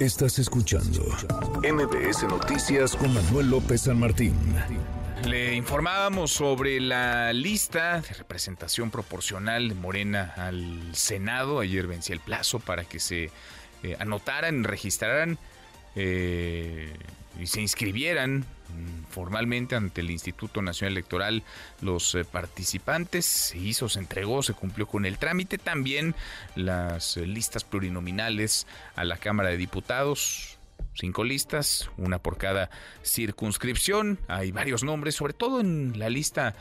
Estás escuchando MBS Noticias con Manuel López San Martín. Le informábamos sobre la lista de representación proporcional de Morena al Senado. Ayer vencía el plazo para que se eh, anotaran, registraran eh, y se inscribieran formalmente ante el Instituto Nacional Electoral los eh, participantes. Se hizo, se entregó, se cumplió con el trámite. También las eh, listas plurinominales a la Cámara de Diputados. Cinco listas, una por cada circunscripción. Hay varios nombres, sobre todo en la lista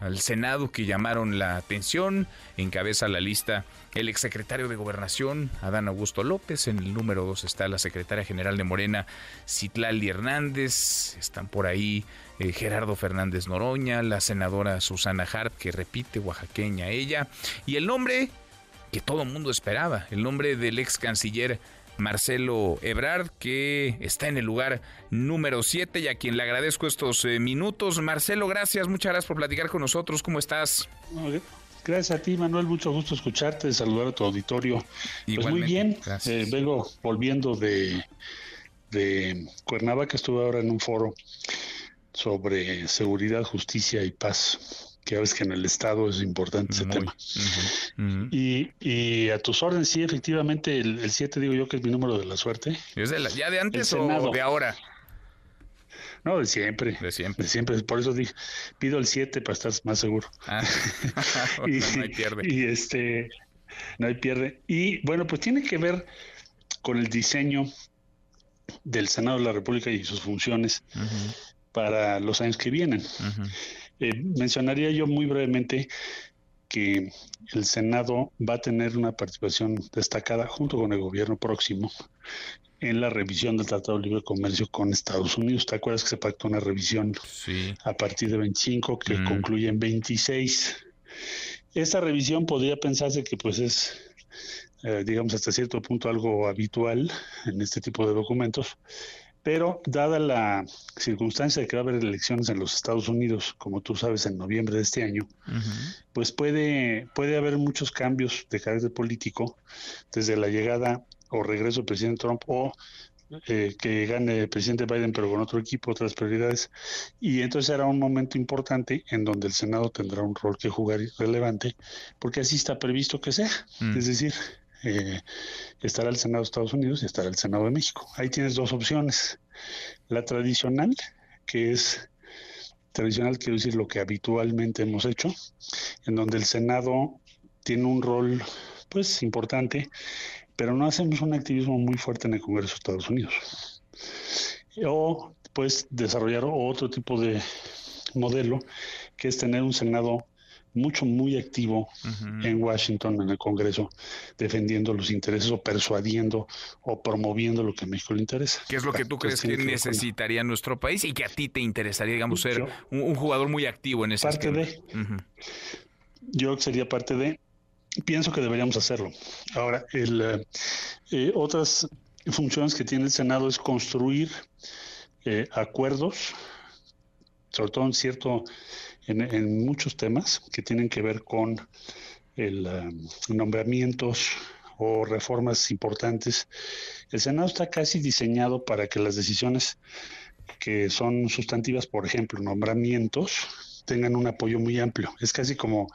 al Senado que llamaron la atención. Encabeza la lista el exsecretario de Gobernación, Adán Augusto López. En el número dos está la secretaria general de Morena, Citlali Hernández. Están por ahí eh, Gerardo Fernández Noroña, la senadora Susana Hart, que repite, oaxaqueña ella. Y el nombre que todo mundo esperaba, el nombre del ex canciller Marcelo Ebrard, que está en el lugar número 7 y a quien le agradezco estos eh, minutos. Marcelo, gracias, muchas gracias por platicar con nosotros. ¿Cómo estás? Gracias a ti, Manuel. Mucho gusto escucharte, saludar a tu auditorio. Pues muy bien, eh, vengo volviendo de, de Cuernavaca, estuve ahora en un foro sobre seguridad, justicia y paz que ves que en el Estado es importante ese tema. Y, y, a tus órdenes, sí, efectivamente, el 7 digo yo que es mi número de la suerte. ¿Es de ¿Ya de antes o de ahora? No, de siempre. De siempre. De siempre. Por eso dije, pido el 7 para estar más seguro. Ah. y, no hay pierde. Y este, no hay pierde. Y bueno, pues tiene que ver con el diseño del Senado de la República y sus funciones para los años que vienen. Eh, mencionaría yo muy brevemente que el Senado va a tener una participación destacada junto con el gobierno próximo en la revisión del Tratado de Libre Comercio con Estados Unidos. ¿Te acuerdas que se pactó una revisión a partir de 25 que concluye en 26? Esta revisión podría pensarse que pues es, eh, digamos, hasta cierto punto algo habitual en este tipo de documentos, pero dada la circunstancia de que va a haber elecciones en los Estados Unidos, como tú sabes, en noviembre de este año, pues puede, puede haber muchos cambios de carácter político desde la llegada o regreso del presidente Trump o eh, que gane el presidente Biden pero con otro equipo, otras prioridades. Y entonces será un momento importante en donde el Senado tendrá un rol que jugar relevante, porque así está previsto que sea. Mm. Es decir, eh, estará el Senado de Estados Unidos y estará el Senado de México. Ahí tienes dos opciones. La tradicional, que es tradicional, quiero decir lo que habitualmente hemos hecho, en donde el Senado tiene un rol pues importante, pero no hacemos un activismo muy fuerte en el Congreso de Estados Unidos. O pues desarrollar otro tipo de modelo, que es tener un Senado mucho, muy activo en Washington, en el Congreso, defendiendo los intereses o persuadiendo o promoviendo lo que a México le interesa. ¿Qué es lo que tú crees que, necesitaría nuestro país y que a ti te interesaría, digamos, ser un, jugador muy activo en ese Parte de. Yo sería parte de. Pienso que deberíamos hacerlo. Ahora, el, eh, eh, otras funciones que tiene el Senado es construir eh, acuerdos, sobre todo en cierto en, muchos temas que tienen que ver con el um, nombramientos o reformas importantes. El Senado está casi diseñado para que las decisiones que son sustantivas, por ejemplo, nombramientos, tengan un apoyo muy amplio. Es casi como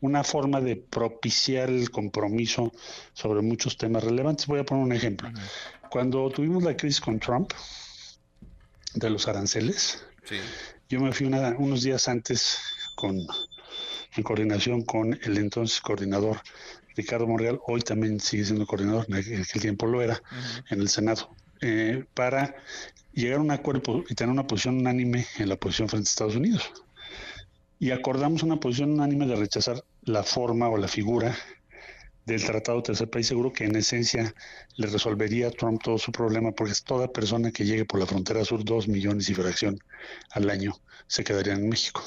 una forma de propiciar el compromiso sobre muchos temas relevantes. Voy a poner un ejemplo. Cuando tuvimos la crisis con Trump de los aranceles, sí. Yo me fui unos días antes con, en coordinación con el entonces coordinador Ricardo Monreal, hoy también sigue siendo coordinador, en aquel tiempo lo era, en el Senado, eh, para llegar a un acuerdo y tener una posición unánime en la posición frente a Estados Unidos. Y acordamos una posición unánime de rechazar la forma o la figura del Tratado de Tercer País Seguro, que en esencia le resolvería a Trump todo su problema, porque es toda persona que llegue por la frontera sur, dos millones y fracción al año, se quedaría en México.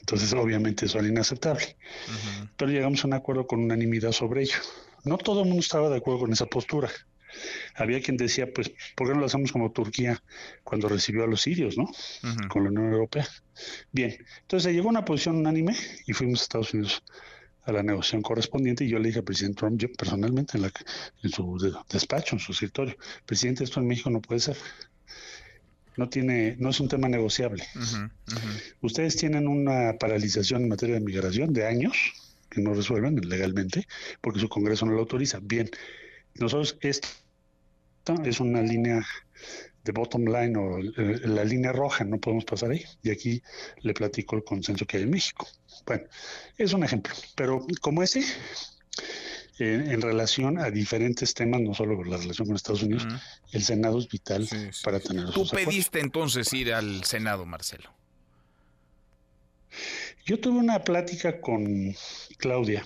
Entonces, obviamente, eso era inaceptable. Pero llegamos a un acuerdo con unanimidad sobre ello. No todo el mundo estaba de acuerdo con esa postura. Había quien decía, pues, ¿por qué no lo hacemos como Turquía cuando recibió a los sirios, ¿no? Con la Unión Europea. Bien, entonces se llegó a una posición unánime y fuimos a Estados Unidos a la negociación correspondiente y yo le dije al presidente Trump, yo personalmente en, la, en su despacho, en su escritorio, presidente, esto en México no puede ser. No tiene, no es un tema negociable. Ustedes tienen una paralización en materia de migración de años que no resuelven legalmente porque su Congreso no lo autoriza. Bien, nosotros esto es una línea de bottom line o la línea roja, no podemos pasar ahí. Y aquí le platico el consenso que hay en México. Bueno, es un ejemplo, pero como ese, en relación a diferentes temas, no solo la relación con Estados Unidos, el Senado es vital para tener. Tú pediste entonces ir al Senado, Marcelo. Yo tuve una plática con Claudia,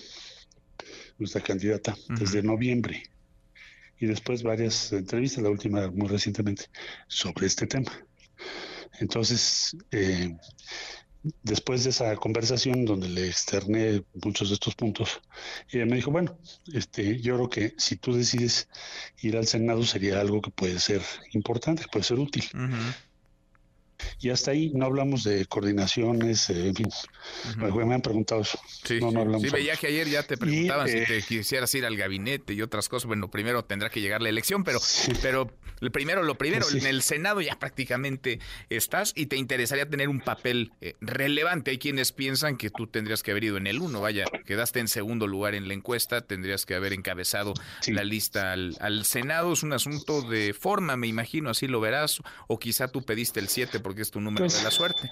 nuestra candidata, desde noviembre y después varias entrevistas, la última muy recientemente, sobre este tema. Entonces, eh, después de esa conversación donde le externé muchos de estos puntos, ella me dijo, bueno, este, yo creo que si tú decides ir al Senado sería algo que puede ser importante, puede ser útil. Y hasta ahí no hablamos de coordinaciones, eh, en fin. Me han preguntado eso. Sí, no, no hablamos sí veía que ayer ya te preguntaban si te eh, quisieras ir al gabinete y otras cosas. Bueno, primero tendrá que llegar la elección, pero, pero primero, lo primero, en el Senado ya prácticamente estás y te interesaría tener un papel eh, relevante. Hay quienes piensan que tú tendrías que haber ido en el uno, vaya, quedaste en segundo lugar en la encuesta, tendrías que haber encabezado la lista al, al Senado. Es un asunto de forma, me imagino, así lo verás, o quizá tú pediste el 7 porque es tu número de pues, la suerte.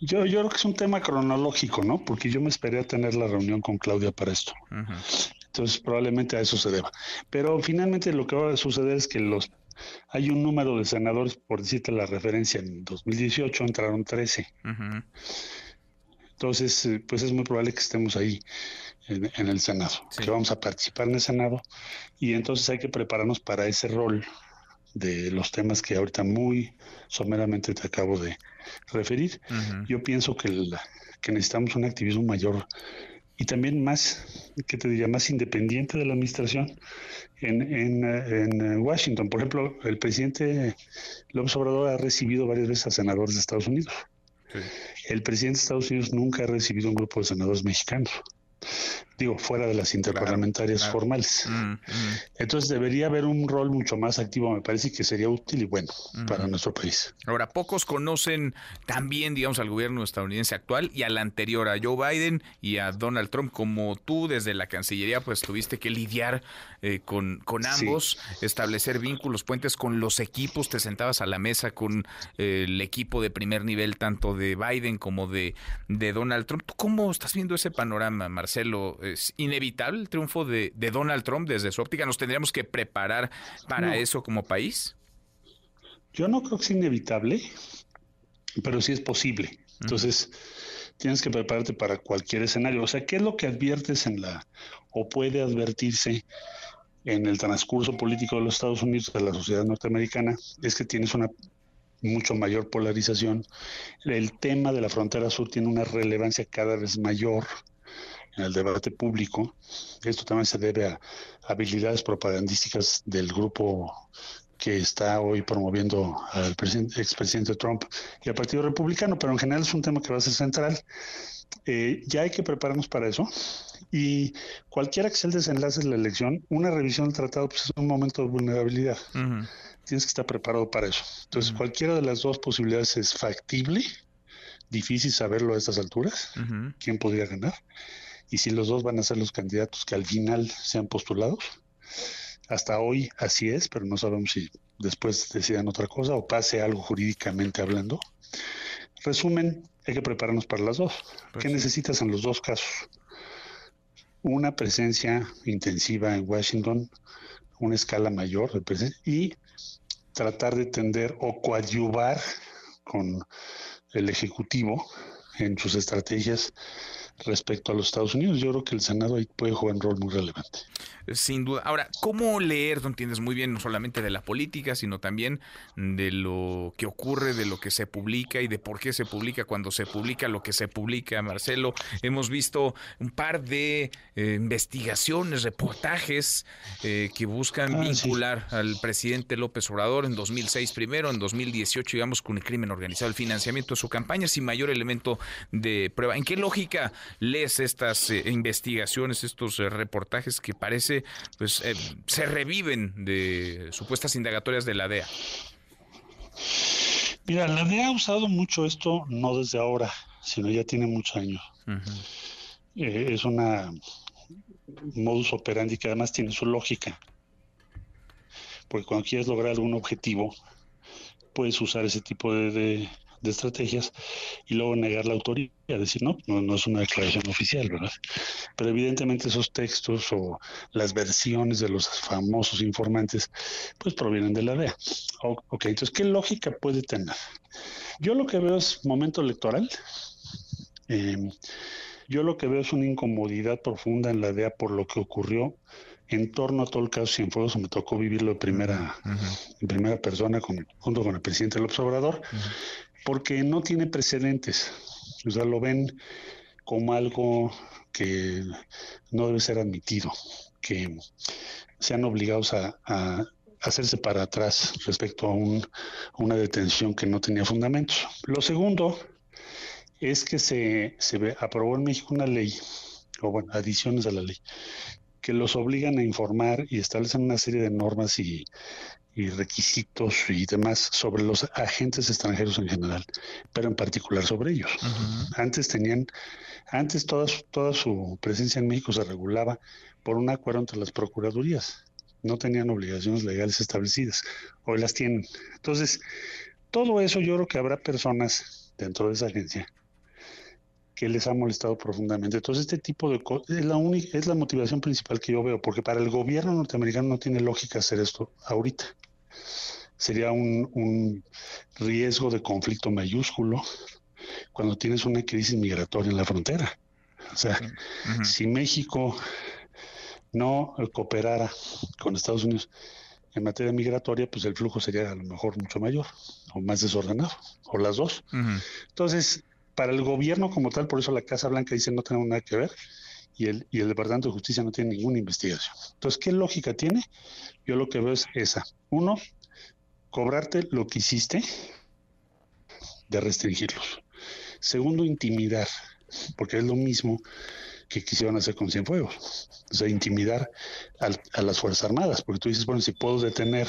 Yo, yo creo que es un tema cronológico, ¿no? Porque yo me esperé a tener la reunión con Claudia para esto. Entonces, probablemente a eso se deba. Pero finalmente lo que va a suceder es que los hay un número de senadores, por decirte la referencia, en 2018 entraron 13. Entonces, eh, pues es muy probable que estemos ahí en, el Senado, que vamos a participar en el Senado y entonces hay que prepararnos para ese rol de los temas que ahorita muy someramente te acabo de referir. Yo pienso que, que necesitamos un activismo mayor y también más, ¿qué te diría?, más independiente de la administración en, en, en, Washington. Por ejemplo, el presidente López Obrador ha recibido varias veces a senadores de Estados Unidos. El presidente de Estados Unidos nunca ha recibido un grupo de senadores mexicanos digo, fuera de las interparlamentarias formales. Mm, mm. Entonces debería haber un rol mucho más activo, me parece que sería útil y bueno para nuestro país. Ahora, pocos conocen también, digamos, al gobierno estadounidense actual y al anterior, a Joe Biden y a Donald Trump, como tú desde la Cancillería, pues tuviste que lidiar eh, con, con ambos, establecer vínculos, puentes con los equipos, te sentabas a la mesa con eh, el equipo de primer nivel, tanto de Biden como de, de Donald Trump. ¿Tú cómo estás viendo ese panorama, Marcelo? ¿Es inevitable el triunfo de, Donald Trump desde su óptica? ¿Nos tendríamos que preparar para eso como país? Yo no creo que sea inevitable, pero sí es posible. Entonces, tienes que prepararte para cualquier escenario. O sea, ¿qué es lo que adviertes en la, o puede advertirse en el transcurso político de los Estados Unidos, de la sociedad norteamericana? Es que tienes una mucho mayor polarización. El tema de la frontera sur tiene una relevancia cada vez mayor en el debate público. Esto también se debe a habilidades propagandísticas del grupo que está hoy promoviendo al expresidente Trump y al Partido Republicano, pero en general es un tema que va a ser central. Eh, ya hay que prepararnos para eso y cualquiera que sea el desenlace de la elección, una revisión del tratado pues, es un momento de vulnerabilidad. Tienes que estar preparado para eso. Entonces, cualquiera de las dos posibilidades es factible, difícil saberlo a estas alturas, quién podría ganar y si los dos van a ser los candidatos que al final sean postulados. Hasta hoy así es, pero no sabemos si después decidan otra cosa o pase algo jurídicamente hablando. Resumen, hay que prepararnos para las dos. Pues ¿Qué necesitas en los dos casos? Una presencia intensiva en Washington, una escala mayor de presencia y tratar de tender o coadyuvar con el Ejecutivo en sus estrategias respecto a los Estados Unidos. Yo creo que el Senado ahí puede jugar un rol muy relevante. Sin duda. Ahora, ¿cómo leer? No entiendes muy bien no solamente de la política, sino también de lo que ocurre, de lo que se publica y de por qué se publica cuando se publica lo que se publica, Marcelo. Hemos visto un par de eh, investigaciones, reportajes eh, que buscan ah, vincular al presidente López Obrador en 2006 primero, en 2018, digamos, con el crimen organizado, el financiamiento de su campaña sin mayor elemento de prueba. ¿En qué lógica lees estas eh, investigaciones, estos eh, reportajes que parece pues se reviven de supuestas indagatorias de la DEA? Mira, la DEA ha usado mucho esto no desde ahora, sino ya tiene muchos años. es una modus operandi que además tiene su lógica. Porque cuando quieres lograr algún objetivo, puedes usar ese tipo de, estrategias y luego negar la autoría, decir, no, no, es una declaración oficial, ¿verdad? Pero evidentemente esos textos o las versiones de los famosos informantes, pues provienen de la DEA. ok, entonces, ¿qué lógica puede tener? Yo lo que veo es momento electoral. Eh, yo lo que veo es una incomodidad profunda en la DEA por lo que ocurrió en torno a todo el caso Cienfuegos. Me tocó vivirlo de primera, en primera persona junto con el presidente del observador, porque no tiene precedentes. O sea, lo ven como algo que no debe ser admitido, que sean obligados a, hacerse para atrás respecto a, un, a, una detención que no tenía fundamentos. Lo segundo es que se aprobó en México una ley, o bueno, adiciones a la ley, que los obligan a informar y establecen una serie de normas y, requisitos y demás sobre los agentes extranjeros en general, pero en particular sobre ellos. Antes tenían, antes toda su, toda su presencia en México se regulaba por un acuerdo entre las procuradurías. No tenían obligaciones legales establecidas. Hoy las tienen. Entonces, todo eso yo creo que habrá personas dentro de esa agencia que les ha molestado profundamente. Entonces, este tipo de cosas es la única, es la motivación principal que yo veo, porque para el gobierno norteamericano no tiene lógica hacer esto ahorita. Sería un, riesgo de conflicto mayúsculo cuando tienes una crisis migratoria en la frontera. O sea, si México no cooperara con Estados Unidos en materia migratoria, pues el flujo sería a lo mejor mucho mayor o más desordenado, o las dos. Entonces, para el gobierno como tal, por eso la Casa Blanca dice no tenemos nada que ver y el, y el Departamento de Justicia no tiene ninguna investigación. Entonces, ¿qué lógica tiene? Yo lo que veo es esa. Uno, cobrarte lo que hiciste de restringirlos. Segundo, intimidar, porque es lo mismo que quisieron hacer con Cienfuegos. O sea, intimidar a las Fuerzas Armadas, porque tú dices, bueno, si puedo detener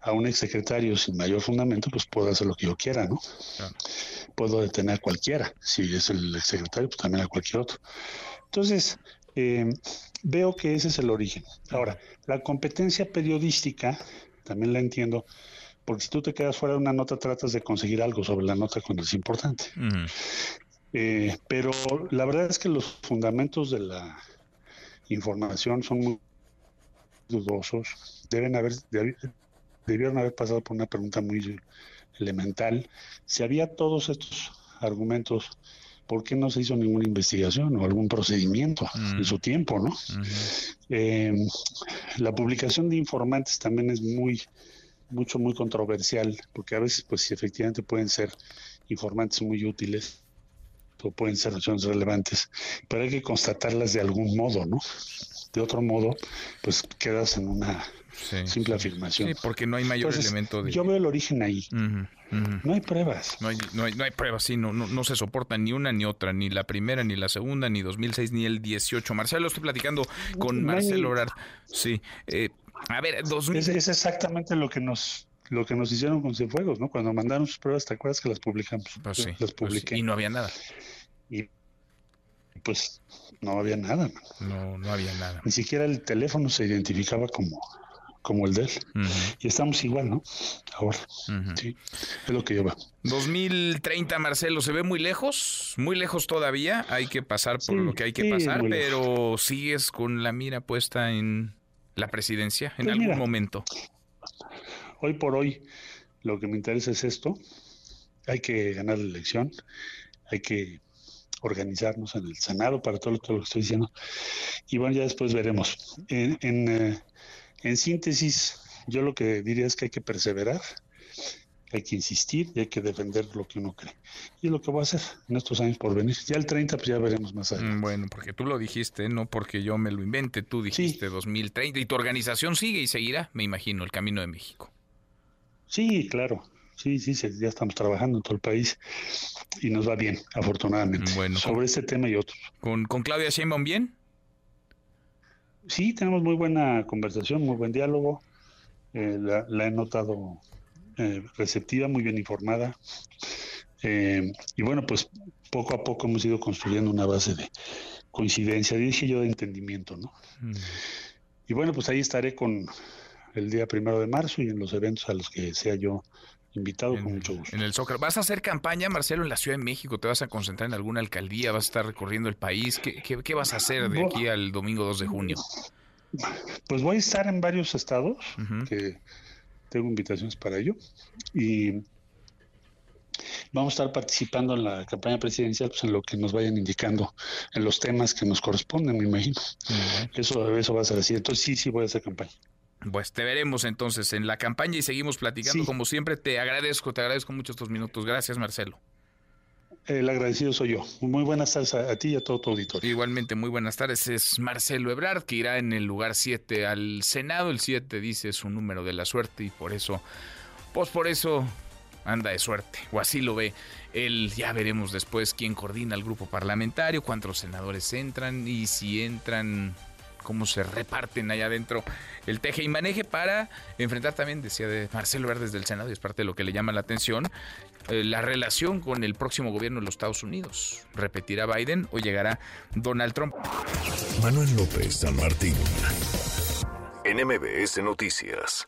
a un exsecretario sin mayor fundamento, pues puedo hacer lo que yo quiera, ¿no? Puedo detener a cualquiera, si es el exsecretario, pues también a cualquier otro. Entonces, eh, veo que ese es el origen. Ahora, la competencia periodística, también la entiendo, porque si tú te quedas fuera de una nota, tratas de conseguir algo sobre la nota cuando es importante. Eh, pero la verdad es que los fundamentos de la información son muy dudosos, deben haber, debieron haber pasado por una pregunta muy elemental. Si había todos estos argumentos, ¿por qué no se hizo ninguna investigación o algún procedimiento en mm. su tiempo, no? Em, la publicación de informantes también es muy, mucho, muy controversial, porque a veces, pues, efectivamente pueden ser informantes muy útiles o pueden ser acciones relevantes, pero hay que constatarlas de algún modo, ¿no? De otro modo, pues quedas en una simple afirmación. Sí, porque no hay mayor elemento de... Yo veo el origen ahí. No hay pruebas. No hay, no hay, pruebas, sí, no, no, se soporta ni una ni otra, ni la primera, ni la segunda, ni 2006, ni el 18. Marcelo, estoy platicando con Marcelo Obrard. Sí. Eh, a ver, 2000... es, es, exactamente lo que nos lo que nos hicieron con Cienfuegos, ¿no? Cuando mandaron sus pruebas, ¿te acuerdas que las publicamos? Pues sí, las pues publiqué. y no había nada. Y pues no había nada. No, no había nada. Ni siquiera el teléfono se identificaba como como el de él. Y estamos igual, ¿no? Ahora. Sí, es lo que veo. 2030, Marcelo, ¿se ve muy lejos? Muy lejos todavía. Hay que pasar por lo que hay que pasar, pero sigues con la mira puesta en la presidencia en pues algún momento. Hoy por hoy, lo que me interesa es esto. Hay que ganar la elección. Hay que organizarnos en el Senado para todo lo, que estoy diciendo. Y bueno, ya después veremos. En, en eh, en síntesis, yo lo que diría es que hay que perseverar, hay que insistir y hay que defender lo que uno cree. Y es lo que voy a hacer en estos años por venir. Ya el 30, pues ya veremos más adelante. Mm, bueno, porque tú lo dijiste, no porque yo me lo invente, tú dijiste 2030 y tu organización sigue y seguirá, me imagino, el Camino de México. Sí, claro, sí, sí, ya estamos trabajando en todo el país y nos va bien, afortunadamente. Bueno, sobre este tema y otros. ¿Con, con Claudia Sheinbaum bien? Sí, tenemos muy buena conversación, muy buen diálogo. Eh, la, he notado eh, receptiva, muy bien informada. Eh, y bueno, pues poco a poco hemos ido construyendo una base de coincidencia, dije yo, de entendimiento, ¿no? Mm. Y bueno, pues ahí estaré con el día primero de marzo y en los eventos a los que sea yo invitado con mucho gusto. En el Zócalo. ¿Vas a hacer campaña, Marcelo, en la Ciudad de México? ¿Te vas a concentrar en alguna alcaldía? ¿Vas a estar recorriendo el país? ¿Qué, qué, vas a hacer de aquí al domingo 2 de junio? Pues voy a estar en varios estados, que tengo invitaciones para ello, y vamos a estar participando en la campaña presidencial pues en lo que nos vayan indicando en los temas que nos corresponden me imagino eso eso va a ser así entonces sí sí voy a hacer campaña pues te veremos entonces en la campaña y seguimos platicando. Como siempre, te agradezco, te agradezco mucho estos minutos. Gracias, Marcelo. El agradecido soy yo. Muy buenas tardes a, ti y a todo tu auditorio. Igualmente, muy buenas tardes. Es Marcelo Ebrard, que irá en el lugar 7 al Senado. El 7 dice es un número de la suerte y por eso, pues por eso anda de suerte, o así lo ve. Él ya veremos después quién coordina el grupo parlamentario, cuántos senadores entran y si entran cómo se reparten allá adentro el teje y maneje para enfrentar también, decía de Marcelo Verdes del Senado, y es parte de lo que le llama la atención, eh, la relación con el próximo gobierno de los Estados Unidos. ¿Repetirá Biden o llegará Donald Trump? Manuel López San Martín. NMBS Noticias.